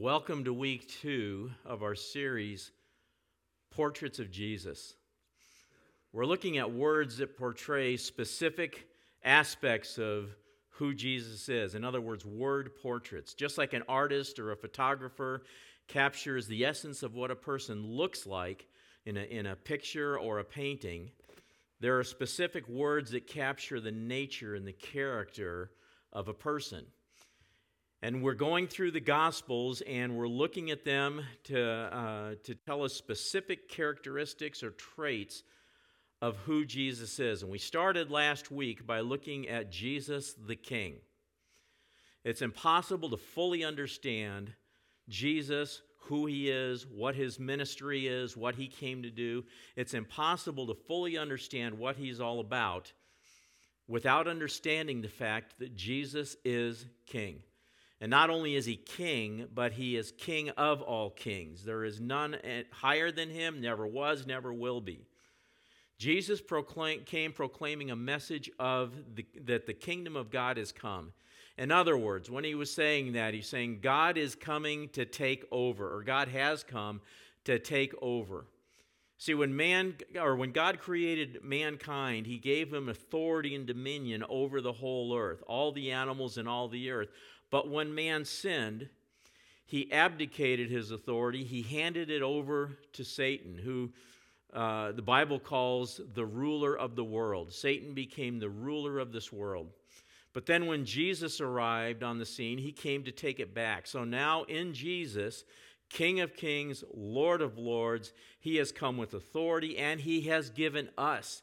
Welcome to week two of our series, Portraits of Jesus. We're looking at words that portray specific aspects of who Jesus is. In other words, word portraits. Just like an artist or a photographer captures the essence of what a person looks like in a, in a picture or a painting, there are specific words that capture the nature and the character of a person. And we're going through the Gospels and we're looking at them to, uh, to tell us specific characteristics or traits of who Jesus is. And we started last week by looking at Jesus the King. It's impossible to fully understand Jesus, who he is, what his ministry is, what he came to do. It's impossible to fully understand what he's all about without understanding the fact that Jesus is King. And not only is he king, but he is king of all kings. There is none higher than him, never was, never will be. Jesus proclaim, came proclaiming a message of the, that the kingdom of God has come. In other words, when he was saying that, he's saying God is coming to take over, or God has come to take over. See, when man or when God created mankind, he gave him authority and dominion over the whole earth, all the animals and all the earth. But when man sinned, he abdicated his authority. He handed it over to Satan, who uh, the Bible calls the ruler of the world. Satan became the ruler of this world. But then when Jesus arrived on the scene, he came to take it back. So now in Jesus, King of kings, Lord of lords, he has come with authority and he has given us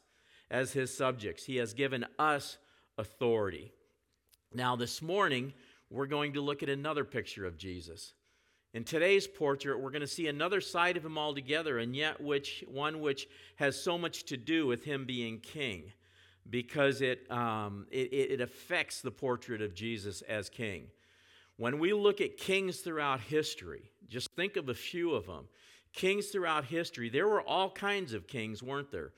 as his subjects. He has given us authority. Now, this morning, we're going to look at another picture of Jesus. In today's portrait, we're going to see another side of him altogether, and yet which one which has so much to do with him being king, because it, um, it, it affects the portrait of Jesus as king. When we look at kings throughout history, just think of a few of them. Kings throughout history, there were all kinds of kings, weren't there?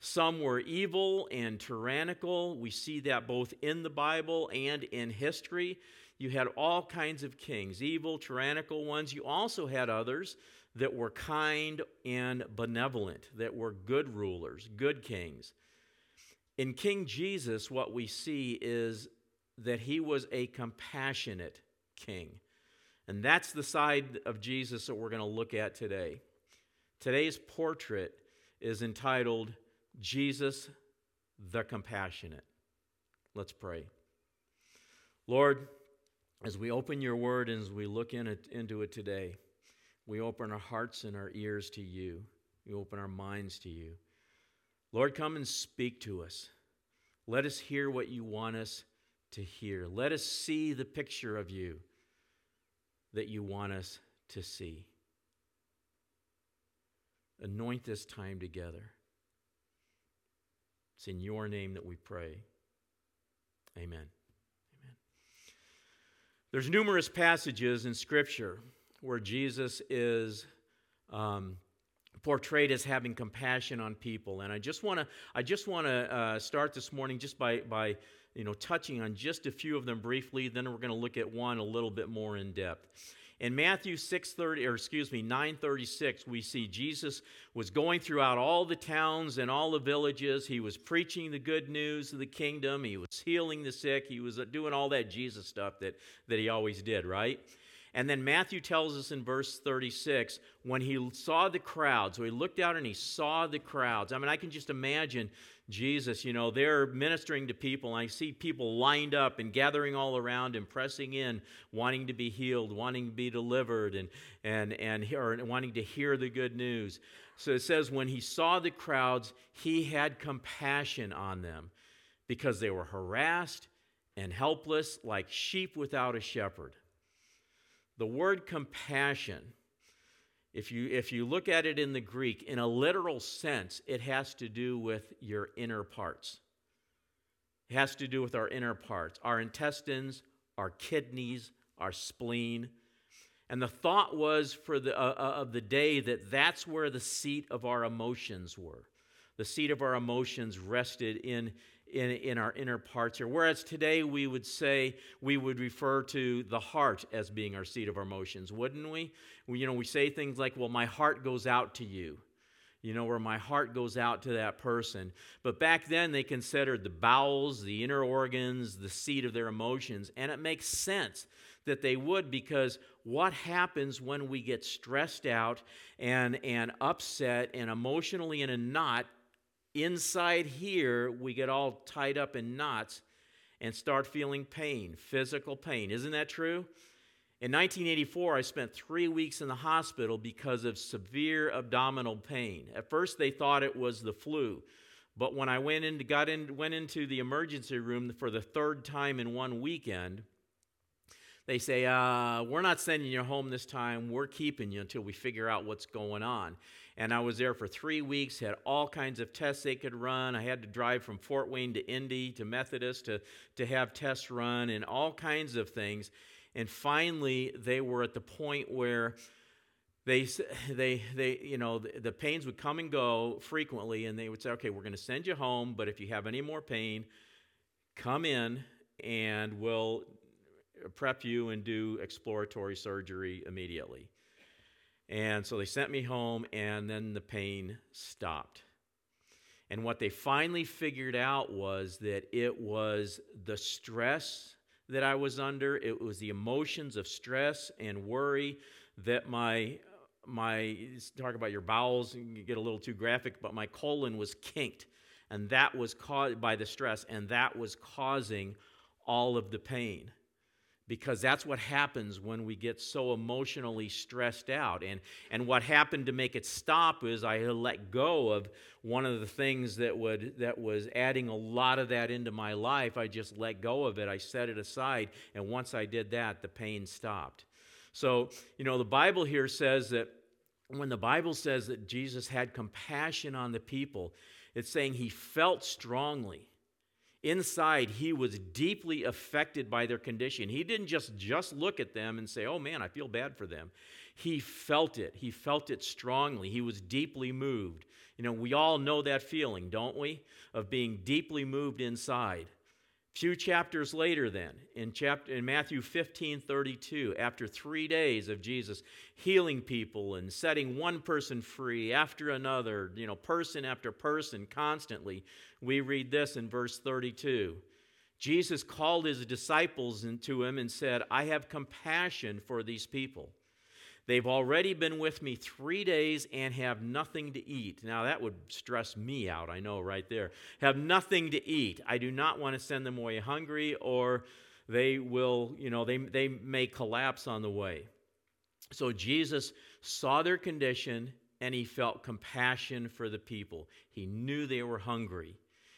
Some were evil and tyrannical. We see that both in the Bible and in history. You had all kinds of kings, evil, tyrannical ones. You also had others that were kind and benevolent, that were good rulers, good kings. In King Jesus, what we see is that he was a compassionate king. And that's the side of Jesus that we're going to look at today. Today's portrait is entitled Jesus the Compassionate. Let's pray. Lord, as we open your word and as we look in it, into it today, we open our hearts and our ears to you. We open our minds to you. Lord, come and speak to us. Let us hear what you want us to hear. Let us see the picture of you that you want us to see. Anoint this time together. It's in your name that we pray. Amen. There's numerous passages in Scripture where Jesus is um, portrayed as having compassion on people, and I just want to I just want to uh, start this morning just by by you know touching on just a few of them briefly. Then we're going to look at one a little bit more in depth. In Matthew 6:30 or excuse me 9:36 we see Jesus was going throughout all the towns and all the villages. He was preaching the good news of the kingdom. He was healing the sick. He was uh, doing all that Jesus stuff that that he always did right? And then Matthew tells us in verse 36 when he saw the crowds, so he looked out and he saw the crowds. I mean, I can just imagine Jesus, you know, they're ministering to people. I see people lined up and gathering all around and pressing in, wanting to be healed, wanting to be delivered, and, and, and or wanting to hear the good news. So it says, when he saw the crowds, he had compassion on them because they were harassed and helpless like sheep without a shepherd. The word compassion if you, if you look at it in the Greek, in a literal sense, it has to do with your inner parts. It has to do with our inner parts, our intestines, our kidneys, our spleen. And the thought was for the, uh, uh, of the day that that's where the seat of our emotions were. The seat of our emotions rested in, in, in our inner parts here. Whereas today we would say, we would refer to the heart as being our seat of our emotions, wouldn't we? we you know, we say things like, well, my heart goes out to you. You know, where my heart goes out to that person. But back then they considered the bowels, the inner organs, the seat of their emotions. And it makes sense that they would because what happens when we get stressed out and, and upset and emotionally in a knot inside here, we get all tied up in knots and start feeling pain, physical pain. Isn't that true? In 1984, I spent three weeks in the hospital because of severe abdominal pain. At first, they thought it was the flu, but when I went, in, got in, went into the emergency room for the third time in one weekend, they say, uh, We're not sending you home this time. We're keeping you until we figure out what's going on. And I was there for three weeks, had all kinds of tests they could run. I had to drive from Fort Wayne to Indy to Methodist to, to have tests run and all kinds of things. And finally, they were at the point where they, they, they, you know, the, the pains would come and go frequently, and they would say, okay, we're going to send you home, but if you have any more pain, come in and we'll prep you and do exploratory surgery immediately. And so they sent me home, and then the pain stopped. And what they finally figured out was that it was the stress that I was under, it was the emotions of stress and worry that my my talk about your bowels you get a little too graphic but my colon was kinked and that was caused by the stress and that was causing all of the pain because that's what happens when we get so emotionally stressed out. And, and what happened to make it stop is I let go of one of the things that, would, that was adding a lot of that into my life. I just let go of it, I set it aside. And once I did that, the pain stopped. So, you know, the Bible here says that when the Bible says that Jesus had compassion on the people, it's saying he felt strongly inside he was deeply affected by their condition. He didn't just just look at them and say oh man i feel bad for them. He felt it. He felt it strongly. He was deeply moved. You know we all know that feeling don't we of being deeply moved inside few chapters later then in chapter in matthew 15 32 after three days of jesus healing people and setting one person free after another you know person after person constantly we read this in verse 32 jesus called his disciples into him and said i have compassion for these people They've already been with me three days and have nothing to eat. Now, that would stress me out, I know, right there. Have nothing to eat. I do not want to send them away hungry, or they will, you know, they, they may collapse on the way. So, Jesus saw their condition and he felt compassion for the people. He knew they were hungry,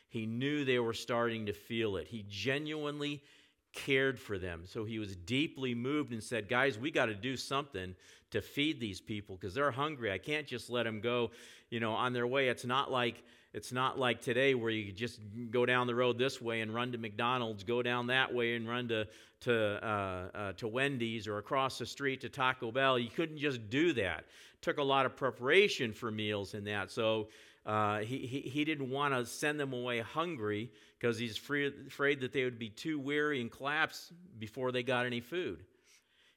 he knew they were starting to feel it. He genuinely cared for them. So he was deeply moved and said, Guys, we got to do something to feed these people because they're hungry. I can't just let them go, you know, on their way. It's not like it's not like today where you just go down the road this way and run to McDonald's, go down that way and run to to uh, uh, to Wendy's or across the street to Taco Bell. You couldn't just do that. It took a lot of preparation for meals and that. So uh, he, he, he didn't want to send them away hungry because he's free, afraid that they would be too weary and collapse before they got any food.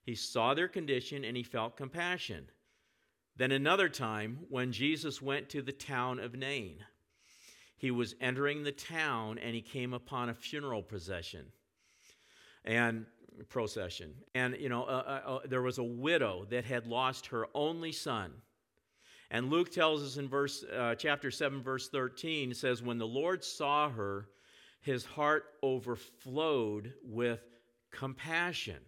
He saw their condition and he felt compassion. Then another time, when Jesus went to the town of Nain, he was entering the town and he came upon a funeral procession and procession. And you know, uh, uh, uh, there was a widow that had lost her only son. And Luke tells us in verse uh, chapter 7 verse 13 says when the Lord saw her his heart overflowed with compassion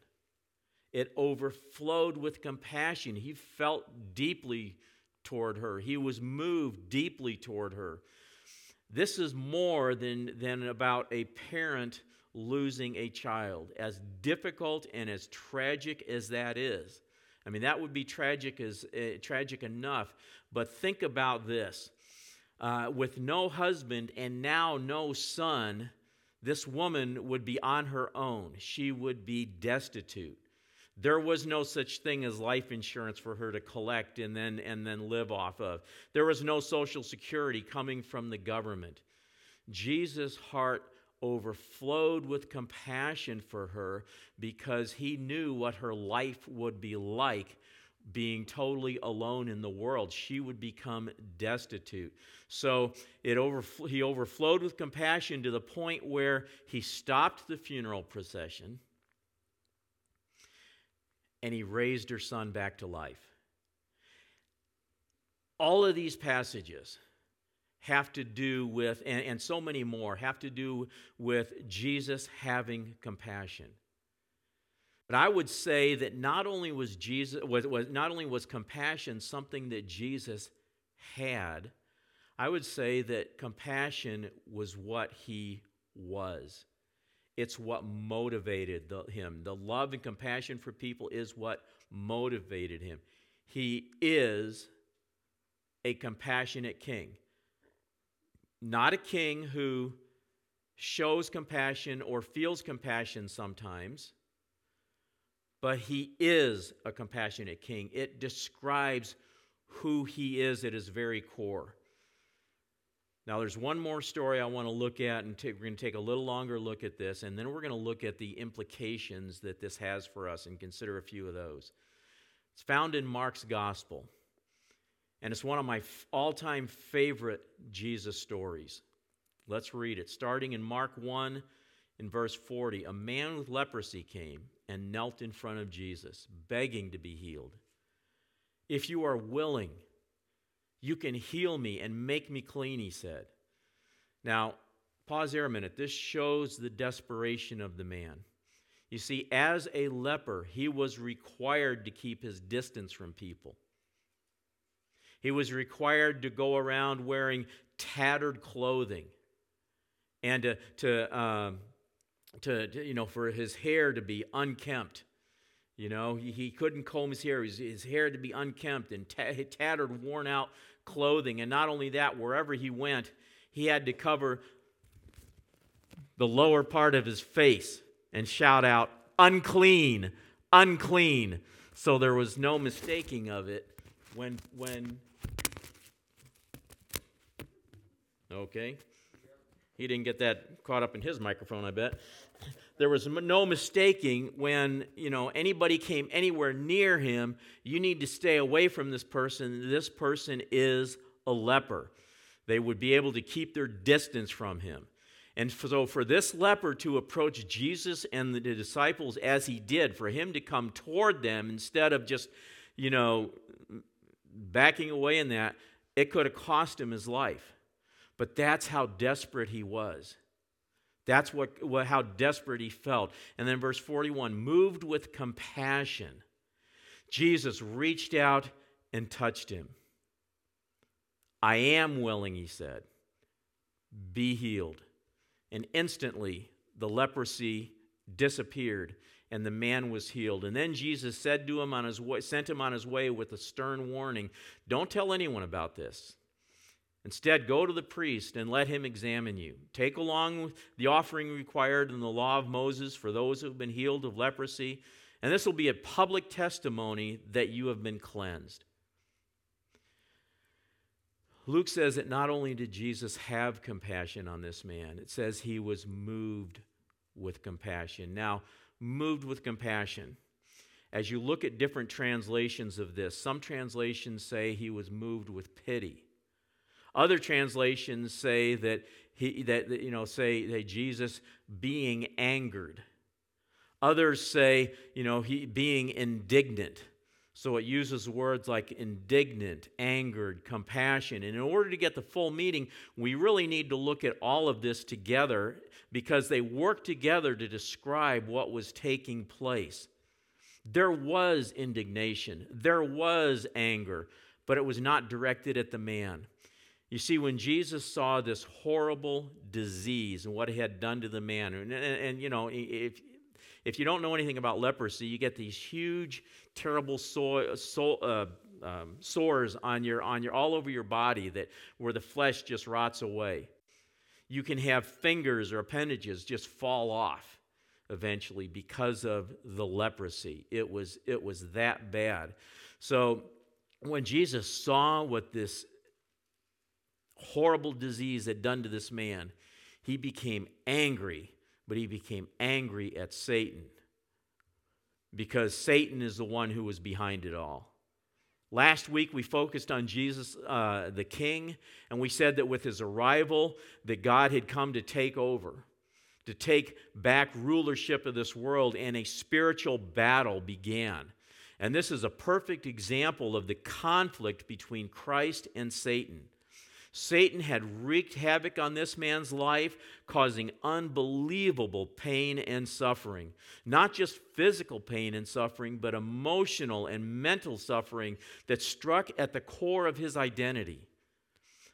it overflowed with compassion. He felt deeply toward her, he was moved deeply toward her. This is more than, than about a parent losing a child. As difficult and as tragic as that is, I mean, that would be tragic, as, uh, tragic enough. But think about this uh, with no husband and now no son, this woman would be on her own. She would be destitute. There was no such thing as life insurance for her to collect and then, and then live off of. There was no social security coming from the government. Jesus' heart overflowed with compassion for her because he knew what her life would be like being totally alone in the world. She would become destitute. So it overfl- he overflowed with compassion to the point where he stopped the funeral procession and he raised her son back to life. All of these passages have to do with, and, and so many more, have to do with Jesus having compassion. But I would say that not only was Jesus was, was not only was compassion something that Jesus had, I would say that compassion was what he was. It's what motivated the, him. The love and compassion for people is what motivated him. He is a compassionate king. Not a king who shows compassion or feels compassion sometimes, but he is a compassionate king. It describes who he is at his very core. Now, there's one more story I want to look at, and we're going to take a little longer look at this, and then we're going to look at the implications that this has for us and consider a few of those. It's found in Mark's Gospel, and it's one of my all time favorite Jesus stories. Let's read it. Starting in Mark 1, in verse 40, a man with leprosy came and knelt in front of Jesus, begging to be healed. If you are willing, you can heal me and make me clean, he said. Now, pause there a minute. This shows the desperation of the man. You see, as a leper, he was required to keep his distance from people. He was required to go around wearing tattered clothing and to, to, um, to, to, you know, for his hair to be unkempt. You know, he, he couldn't comb his hair. His, his hair to be unkempt and tattered, worn out clothing. And not only that, wherever he went, he had to cover the lower part of his face and shout out, unclean, unclean. So there was no mistaking of it when, when, okay. He didn't get that caught up in his microphone, I bet. There was no mistaking when, you know, anybody came anywhere near him, you need to stay away from this person. This person is a leper. They would be able to keep their distance from him. And so, for this leper to approach Jesus and the disciples as he did, for him to come toward them instead of just, you know, backing away in that, it could have cost him his life. But that's how desperate he was. That's what, what, how desperate he felt. And then verse 41 moved with compassion, Jesus reached out and touched him. I am willing, he said. Be healed. And instantly the leprosy disappeared and the man was healed. And then Jesus said to him on his way, sent him on his way with a stern warning, don't tell anyone about this. Instead, go to the priest and let him examine you. Take along the offering required in the law of Moses for those who have been healed of leprosy, and this will be a public testimony that you have been cleansed. Luke says that not only did Jesus have compassion on this man, it says he was moved with compassion. Now, moved with compassion. As you look at different translations of this, some translations say he was moved with pity. Other translations say that he that you know say that Jesus being angered. Others say, you know, he being indignant. So it uses words like indignant, angered, compassion. And in order to get the full meaning, we really need to look at all of this together because they work together to describe what was taking place. There was indignation, there was anger, but it was not directed at the man. You see, when Jesus saw this horrible disease and what it had done to the man, and, and, and you know, if, if you don't know anything about leprosy, you get these huge, terrible so, so, uh, um, sores on your, on your, all over your body that where the flesh just rots away. You can have fingers or appendages just fall off eventually because of the leprosy. It was, it was that bad. So when Jesus saw what this horrible disease had done to this man, He became angry, but he became angry at Satan because Satan is the one who was behind it all. Last week we focused on Jesus uh, the King, and we said that with his arrival, that God had come to take over, to take back rulership of this world, and a spiritual battle began. And this is a perfect example of the conflict between Christ and Satan. Satan had wreaked havoc on this man's life, causing unbelievable pain and suffering. Not just physical pain and suffering, but emotional and mental suffering that struck at the core of his identity.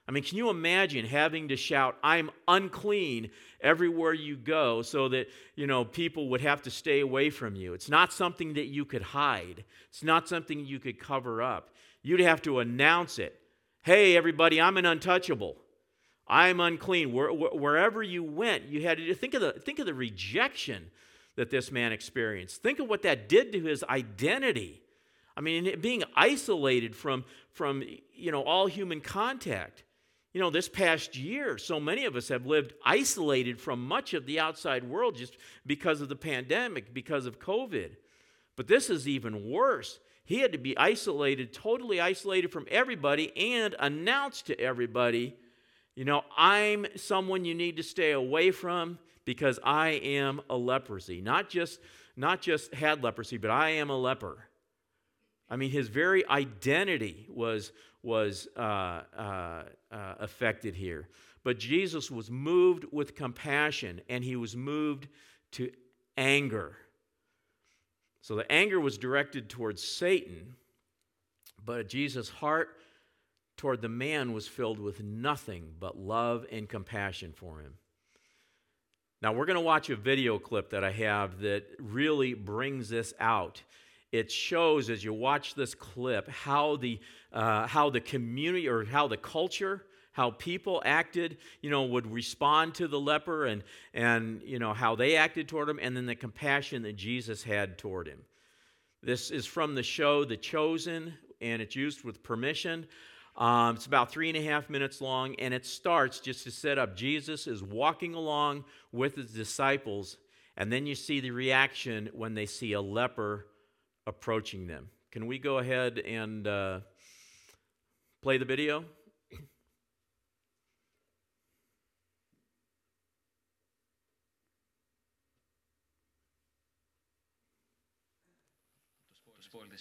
I mean, can you imagine having to shout, I'm unclean everywhere you go so that, you know, people would have to stay away from you? It's not something that you could hide, it's not something you could cover up. You'd have to announce it. Hey, everybody, I'm an untouchable. I'm unclean. Where, wherever you went, you had to think of, the, think of the rejection that this man experienced. Think of what that did to his identity. I mean, being isolated from, from you know, all human contact. You know, this past year, so many of us have lived isolated from much of the outside world just because of the pandemic, because of COVID. But this is even worse. He had to be isolated, totally isolated from everybody, and announce to everybody, you know, I'm someone you need to stay away from because I am a leprosy. Not just, not just had leprosy, but I am a leper. I mean, his very identity was, was uh, uh, uh, affected here. But Jesus was moved with compassion and he was moved to anger. So the anger was directed towards Satan, but Jesus' heart toward the man was filled with nothing but love and compassion for him. Now, we're going to watch a video clip that I have that really brings this out. It shows as you watch this clip how the, uh, how the community or how the culture how people acted, you know, would respond to the leper and, and you know, how they acted toward him, and then the compassion that Jesus had toward him. This is from the show The Chosen, and it's used with permission. Um, it's about three and a half minutes long, and it starts just to set up Jesus is walking along with his disciples, and then you see the reaction when they see a leper approaching them. Can we go ahead and uh, play the video?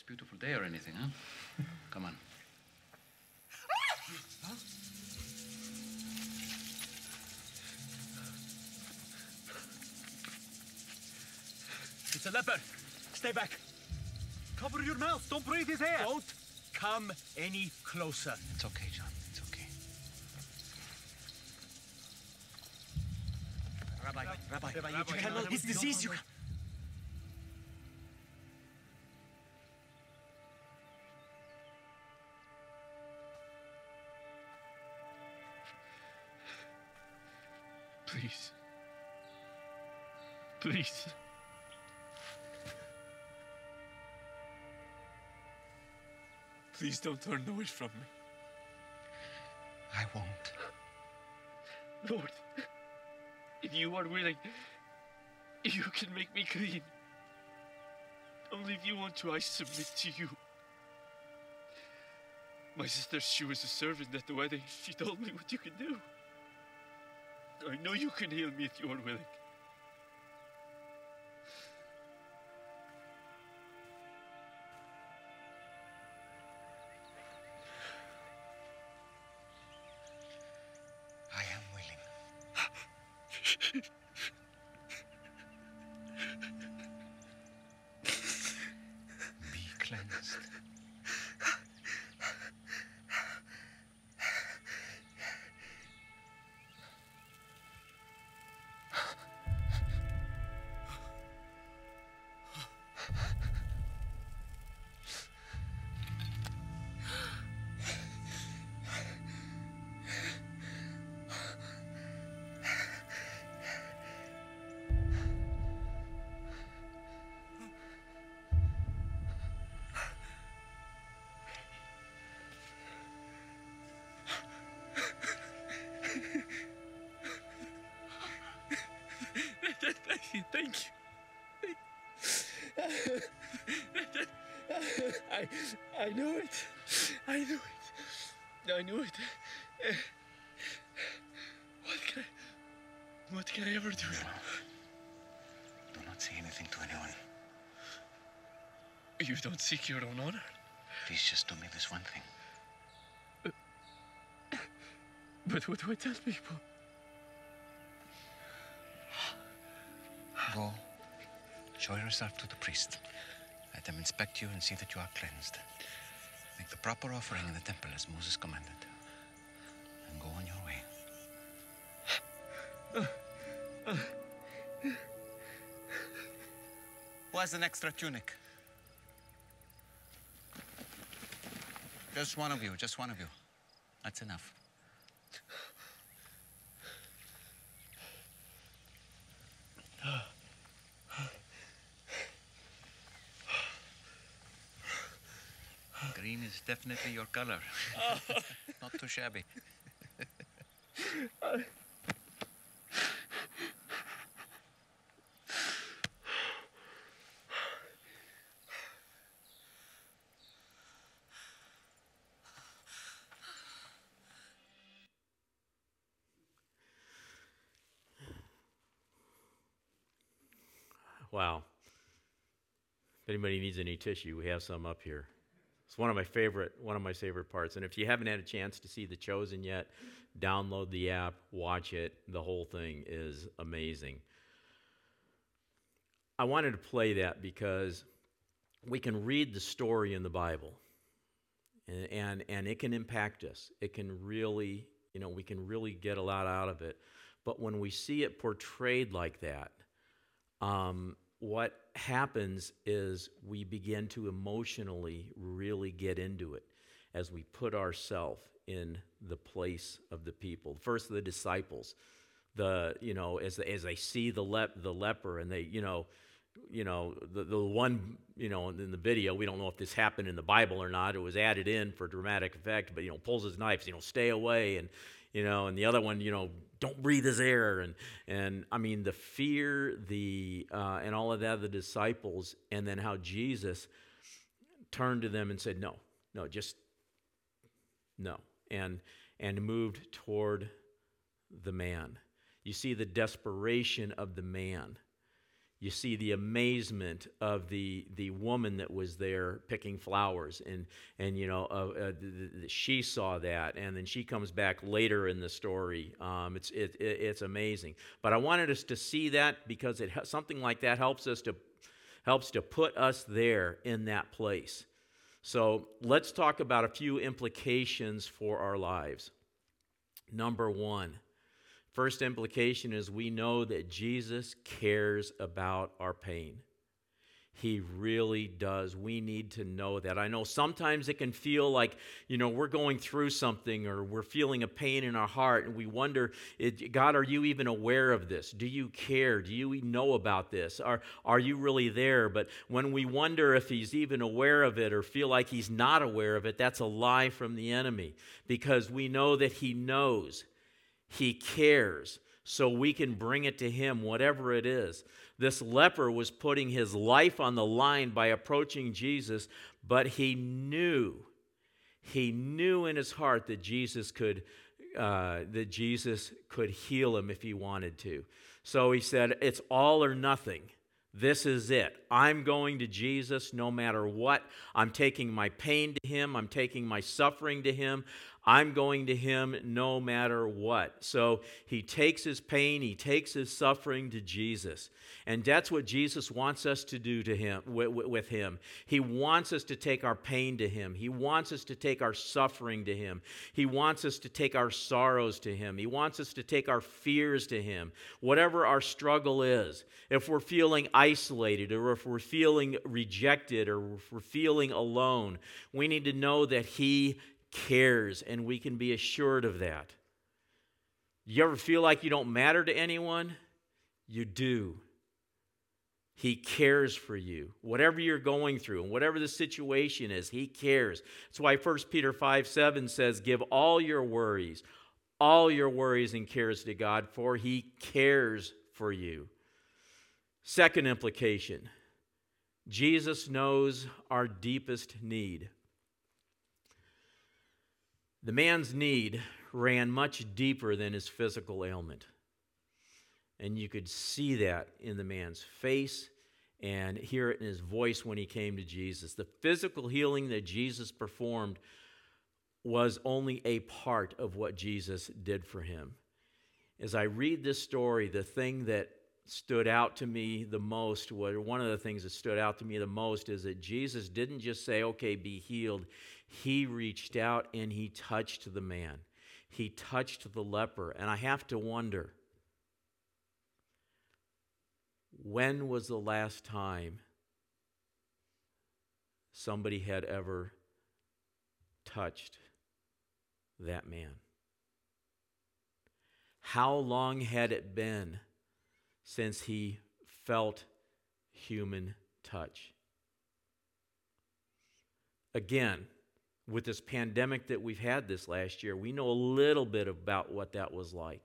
This beautiful day or anything, huh? Come on. It's a leopard. Stay back. Cover your mouth. Don't breathe his air. Don't come any closer. It's okay, John. It's okay. Rabbi, Rabbi, Rabbi, you cannot. His disease, you. Please. Please. Please don't turn away from me. I won't. Lord, if you are willing, you can make me clean. Only if you want to, I submit to you. My sister, she was a servant at the wedding. She told me what you can do. I know you can heal me if you are willing. Thank you. I, I knew it. I knew it. I knew it. What can I, what can I ever do? Do not say anything to anyone. You don't seek your own honor. Please just do me this one thing. But what do I tell people? Go. Show yourself to the priest. Let them inspect you and see that you are cleansed. Make the proper offering in the temple as Moses commanded. And go on your way. Who has an extra tunic? Just one of you, just one of you. That's enough. Green is definitely your color. Not too shabby. Wow. If anybody needs any tissue, we have some up here. It's one of my favorite one of my favorite parts. And if you haven't had a chance to see The Chosen yet, download the app, watch it. The whole thing is amazing. I wanted to play that because we can read the story in the Bible and, and, and it can impact us. It can really, you know, we can really get a lot out of it. But when we see it portrayed like that, um, what happens is we begin to emotionally really get into it as we put ourselves in the place of the people. First, the disciples, the you know, as they, as they see the lep the leper, and they you know, you know, the the one you know in the video, we don't know if this happened in the Bible or not. It was added in for dramatic effect, but you know, pulls his knife, you know, stay away, and you know, and the other one, you know, don't breathe his air, and and I mean the fear, the uh, and all of that, the disciples, and then how Jesus turned to them and said, no, no, just no, and and moved toward the man. You see the desperation of the man. You see the amazement of the, the woman that was there picking flowers, and and you know uh, uh, the, the, she saw that, and then she comes back later in the story. Um, it's it, it, it's amazing. But I wanted us to see that because it something like that helps us to helps to put us there in that place. So let's talk about a few implications for our lives. Number one, first implication is we know that Jesus cares about our pain. He really does. We need to know that. I know sometimes it can feel like, you know, we're going through something or we're feeling a pain in our heart and we wonder, God, are you even aware of this? Do you care? Do you know about this? Are, are you really there? But when we wonder if He's even aware of it or feel like He's not aware of it, that's a lie from the enemy because we know that He knows, He cares so we can bring it to him, whatever it is. This leper was putting his life on the line by approaching Jesus, but he knew, he knew in his heart that Jesus could, uh, that Jesus could heal him if he wanted to. So he said, "It's all or nothing." This is it. I'm going to Jesus no matter what. I'm taking my pain to Him. I'm taking my suffering to Him. I'm going to Him no matter what. So he takes his pain, he takes his suffering to Jesus. And that's what Jesus wants us to do to him with him. He wants us to take our pain to him. He wants us to take our suffering to him. He wants us to take our sorrows to him. He wants us to take our fears to him. Whatever our struggle is, if we're feeling isolated or if we're feeling rejected or if we're feeling alone, we need to know that he cares, and we can be assured of that. You ever feel like you don't matter to anyone? You do. He cares for you. Whatever you're going through and whatever the situation is, He cares. That's why 1 Peter 5 7 says, Give all your worries, all your worries and cares to God, for He cares for you. Second implication Jesus knows our deepest need. The man's need ran much deeper than his physical ailment. And you could see that in the man's face and hear it in his voice when he came to Jesus. The physical healing that Jesus performed was only a part of what Jesus did for him. As I read this story, the thing that stood out to me the most, one of the things that stood out to me the most is that Jesus didn't just say, okay, be healed. He reached out and he touched the man, he touched the leper. And I have to wonder when was the last time somebody had ever touched that man? How long had it been? since he felt human touch. Again, with this pandemic that we've had this last year, we know a little bit about what that was like.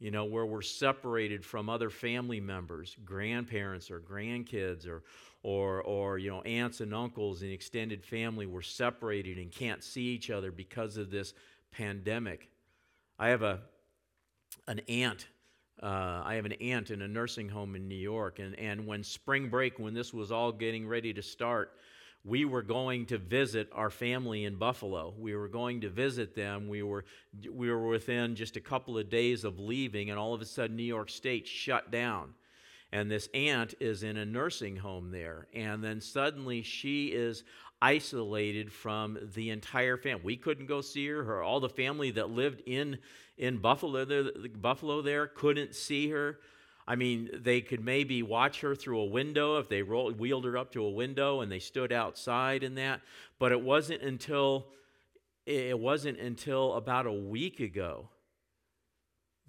You know, where we're separated from other family members, grandparents or grandkids or or or you know, aunts and uncles and extended family, we're separated and can't see each other because of this pandemic. I have a an aunt uh, I have an aunt in a nursing home in New York, and, and when spring break, when this was all getting ready to start, we were going to visit our family in Buffalo. We were going to visit them. We were, we were within just a couple of days of leaving, and all of a sudden, New York State shut down. And this aunt is in a nursing home there. And then suddenly she is isolated from the entire family. We couldn't go see her. her all the family that lived in in Buffalo there, Buffalo there couldn't see her. I mean, they could maybe watch her through a window if they wheeled her up to a window and they stood outside in that. But it wasn't until it wasn't until about a week ago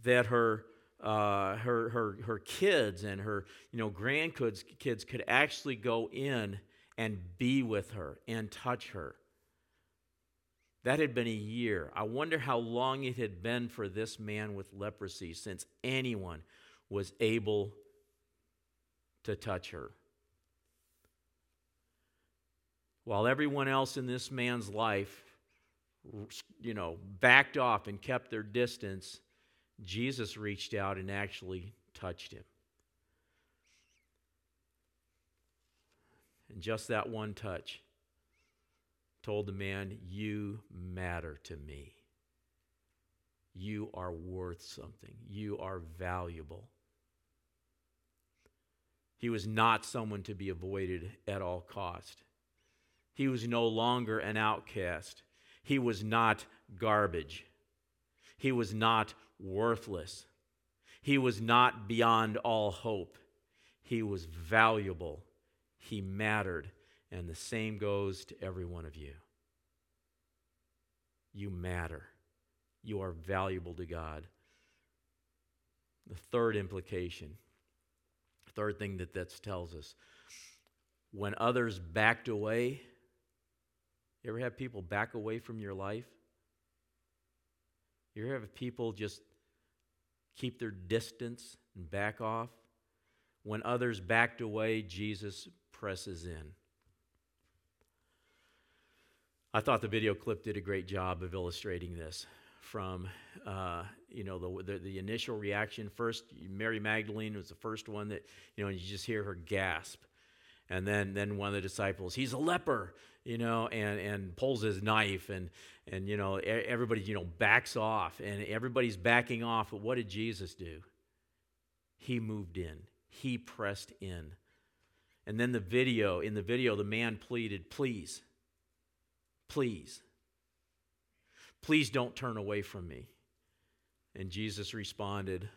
that her uh, her her her kids and her you know grandkids kids could actually go in and be with her and touch her. That had been a year. I wonder how long it had been for this man with leprosy since anyone was able to touch her. While everyone else in this man's life, you know, backed off and kept their distance, Jesus reached out and actually touched him. And just that one touch told the man, You matter to me. You are worth something. You are valuable. He was not someone to be avoided at all cost. He was no longer an outcast. He was not garbage. He was not worthless. He was not beyond all hope. He was valuable. He mattered. And the same goes to every one of you. You matter. You are valuable to God. The third implication, third thing that that tells us, when others backed away, you ever have people back away from your life? You ever have people just keep their distance and back off? When others backed away, Jesus presses in. I thought the video clip did a great job of illustrating this. From uh, you know the, the, the initial reaction, first Mary Magdalene was the first one that you know and you just hear her gasp, and then then one of the disciples, he's a leper, you know, and and pulls his knife, and and you know everybody you know backs off, and everybody's backing off. But what did Jesus do? He moved in. He pressed in. And then the video, in the video, the man pleaded, please Please, please don't turn away from me. And Jesus responded,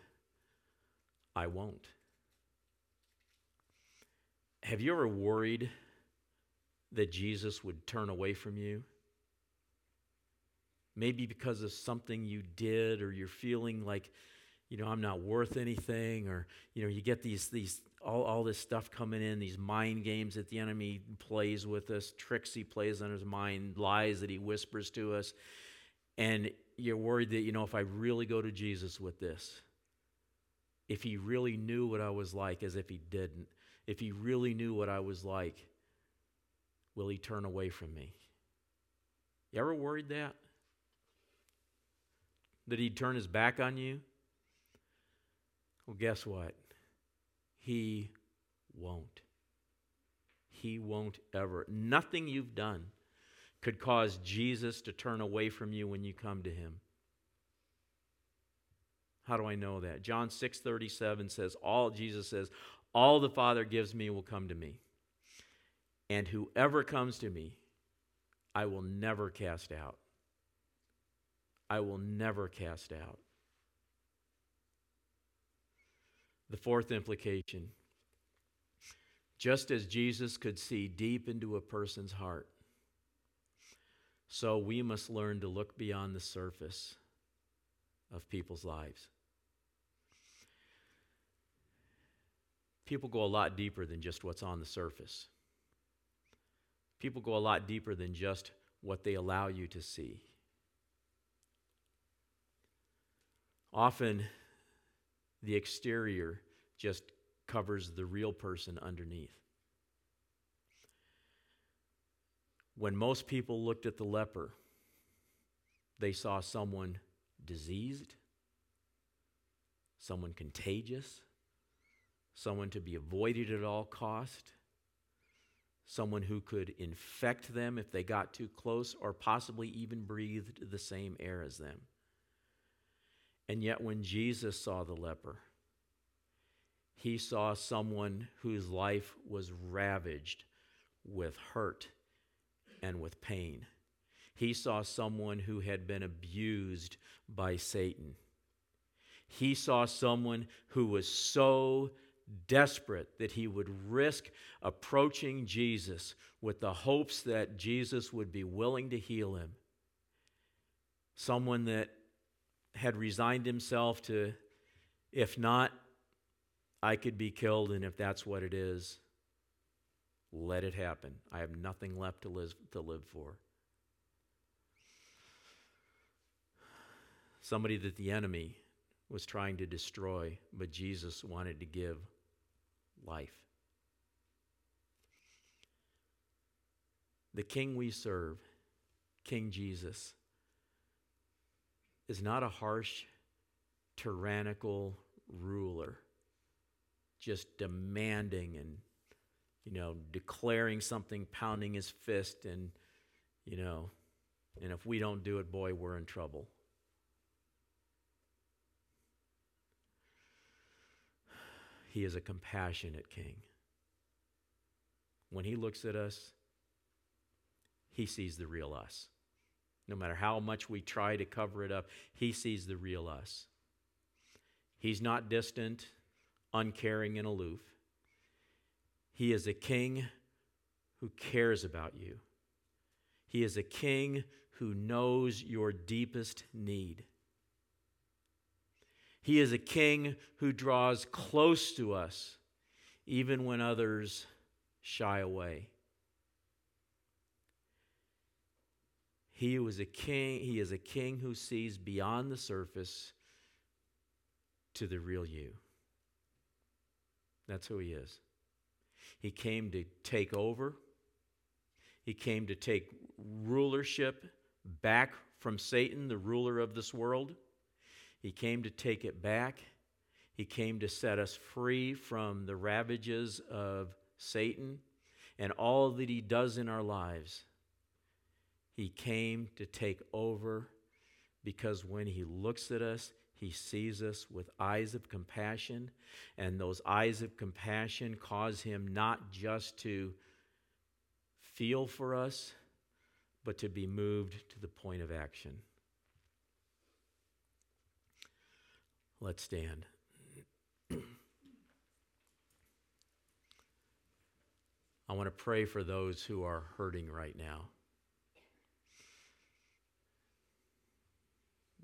I won't. Have you ever worried that Jesus would turn away from you? Maybe because of something you did, or you're feeling like, you know, I'm not worth anything, or, you know, you get these, these all, all this stuff coming in, these mind games that the enemy plays with us, tricks he plays on his mind, lies that he whispers to us. And you're worried that, you know, if I really go to Jesus with this, if he really knew what I was like as if he didn't, if he really knew what I was like, will he turn away from me? You ever worried that? That he'd turn his back on you? Well, guess what? He won't. He won't ever. Nothing you've done could cause Jesus to turn away from you when you come to him. How do I know that? John 6:37 says all Jesus says, "All the Father gives me will come to me. And whoever comes to me, I will never cast out." I will never cast out. The fourth implication just as Jesus could see deep into a person's heart, so we must learn to look beyond the surface of people's lives. people go a lot deeper than just what's on the surface. People go a lot deeper than just what they allow you to see. Often, the exterior just covers the real person underneath. When most people looked at the leper, they saw someone diseased, someone contagious, someone to be avoided at all cost, someone who could infect them if they got too close or possibly even breathed the same air as them. And yet when Jesus saw the leper, he saw someone whose life was ravaged with hurt and with pain. He saw someone who had been abused by Satan. He saw someone who was so desperate that he would risk approaching Jesus with the hopes that Jesus would be willing to heal him. Someone that had resigned himself to, if not, I could be killed, and if that's what it is, let it happen. I have nothing left to live, to live for. Somebody that the enemy was trying to destroy, but Jesus wanted to give life. The king we serve, King Jesus, is not a harsh, tyrannical ruler, just demanding and, you know, declaring something, pounding his fist, and, you know, and if we don't do it, boy, we're in trouble. He is a compassionate king. When he looks at us, he sees the real us. No matter how much we try to cover it up, he sees the real us. He's not distant, uncaring, and aloof. He is a king who cares about you. He is a king who knows your deepest need. He is a king who draws close to us even when others shy away. He was a king, he is a king who sees beyond the surface to the real you. That's who he is. He came to take over. He came to take rulership back from Satan, the ruler of this world. He came to take it back. He came to set us free from the ravages of Satan and all that he does in our lives. He came to take over because when he looks at us, he sees us with eyes of compassion, and those eyes of compassion cause him not just to feel for us, but to be moved to the point of action. Let's stand. I want to pray for those who are hurting right now.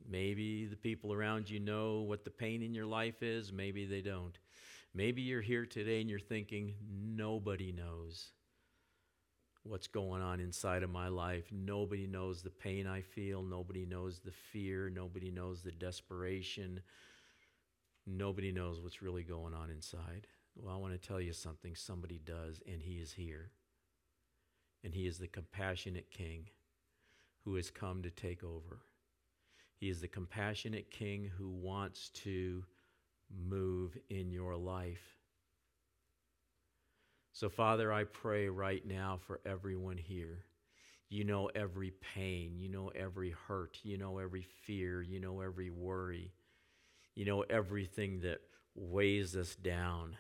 Maybe the people around you know what the pain in your life is, maybe they don't. Maybe you're here today and you're thinking, nobody knows what's going on inside of my life. Nobody knows the pain I feel. Nobody knows the fear. Nobody knows the desperation nobody knows what's really going on inside. Well, I want to tell you something. Somebody does, and He is here. And He is the compassionate King who has come to take over. He is the compassionate King who wants to move in your life. So, Father, I pray right now for everyone here. You know every pain, you know every hurt, you know every fear, you know every worry, you know everything that weighs us down.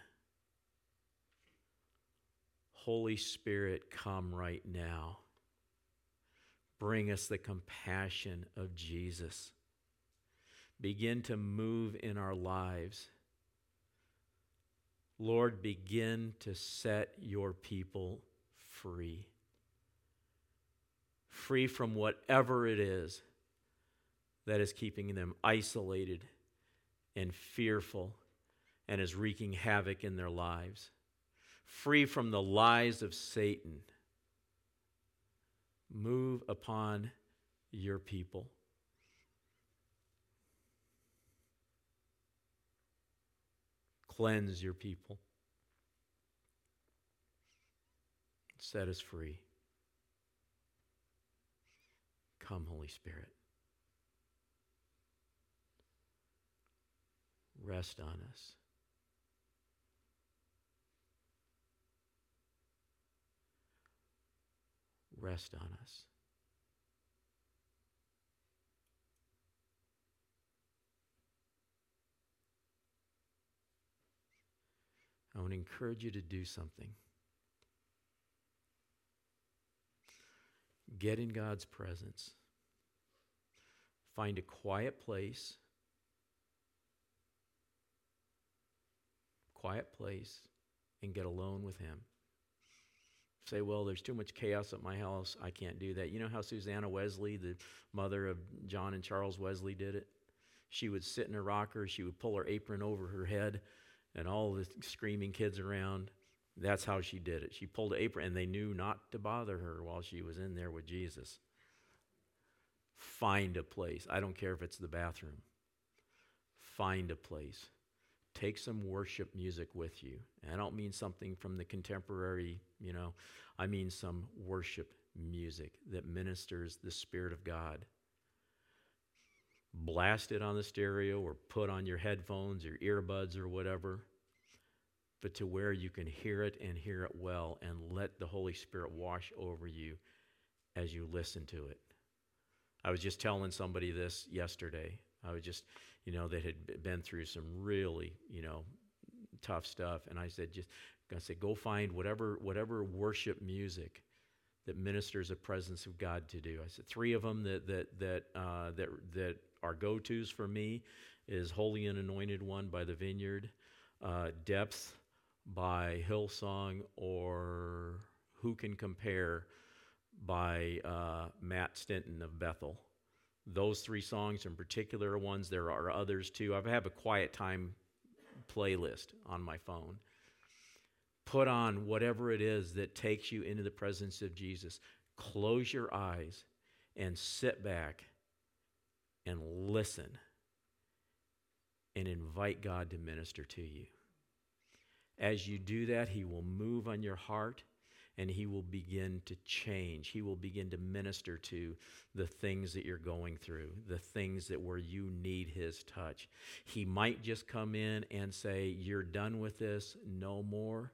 Holy Spirit, come right now. Bring us the compassion of Jesus. Begin to move in our lives. Lord, begin to set your people free. Free from whatever it is that is keeping them isolated and fearful and is wreaking havoc in their lives. Free from the lies of Satan. Move upon your people. Cleanse your people. Set us free. Come, Holy Spirit. Rest on us. Rest on us. I want to encourage you to do something. Get in God's presence. Find a quiet place. Quiet place and get alone with Him. Say, well, there's too much chaos at my house. I can't do that. You know how Susanna Wesley, the mother of John and Charles Wesley, did it? She would sit in a rocker, she would pull her apron over her head, and all the screaming kids around. That's how she did it. She pulled an apron, and they knew not to bother her while she was in there with Jesus. Find a place. I don't care if it's the bathroom. Find a place. Take some worship music with you. And I don't mean something from the contemporary, you know, I mean some worship music that ministers the Spirit of God. Blast it on the stereo or put on your headphones or earbuds or whatever but to where you can hear it and hear it well and let the Holy Spirit wash over you as you listen to it. I was just telling somebody this yesterday. I was just, you know, that had been through some really, you know, tough stuff, and I said, just, I said, go find whatever whatever worship music that ministers the presence of God to do. I said three of them that that that uh, that that are go tos for me is "Holy and Anointed One" by the Vineyard, uh, "Depth" by Hillsong or Who Can Compare by uh, Matt Stinton of Bethel. Those three songs in particular are ones. There are others too. I have a quiet time playlist on my phone. Put on whatever it is that takes you into the presence of Jesus. Close your eyes and sit back and listen and invite God to minister to you. As you do that, He will move on your heart and He will begin to change. He will begin to minister to the things that you're going through, the things that where you need His touch. He might just come in and say, You're done with this, no more.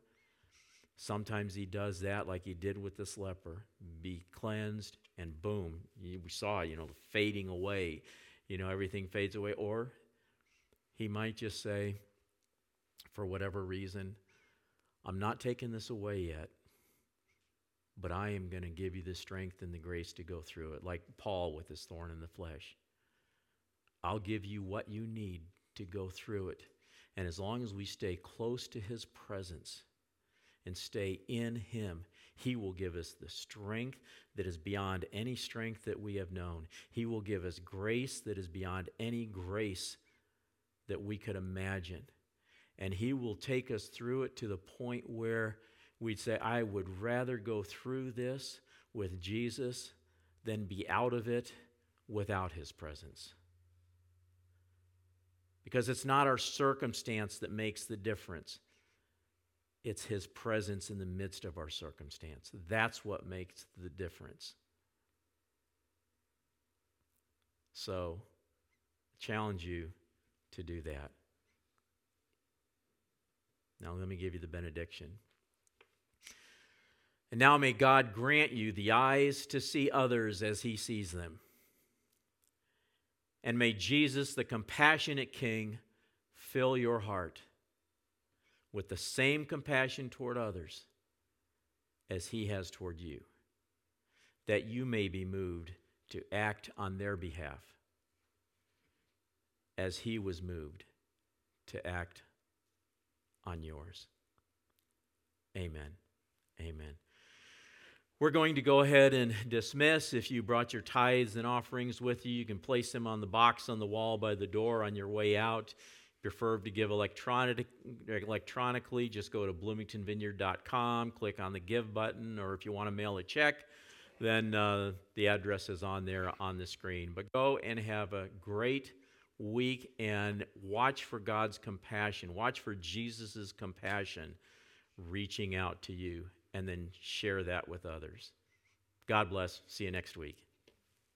Sometimes He does that, like He did with this leper be cleansed, and boom, we saw, you know, the fading away. You know, everything fades away. Or He might just say, for whatever reason, I'm not taking this away yet, but I am going to give you the strength and the grace to go through it, like Paul with his thorn in the flesh. I'll give you what you need to go through it. And as long as we stay close to his presence and stay in him, he will give us the strength that is beyond any strength that we have known. He will give us grace that is beyond any grace that we could imagine and He will take us through it to the point where we'd say, I would rather go through this with Jesus than be out of it without His presence. Because it's not our circumstance that makes the difference, it's His presence in the midst of our circumstance. That's what makes the difference. So, challenge you to do that. Now, let me give you the benediction. And now may God grant you the eyes to see others as he sees them. And may Jesus, the compassionate King, fill your heart with the same compassion toward others as he has toward you, that you may be moved to act on their behalf as he was moved to act on yours. Amen. Amen. We're going to go ahead and dismiss. If you brought your tithes and offerings with you, you can place them on the box on the wall by the door on your way out. Prefer to give electronic, electronically, just go to bloomingtonvineyard.com, click on the give button, or if you want to mail a check, then uh, the address is on there on the screen. But go and have a great week and watch for God's compassion. Watch for Jesus' compassion reaching out to you and then share that with others. God bless. See you next week.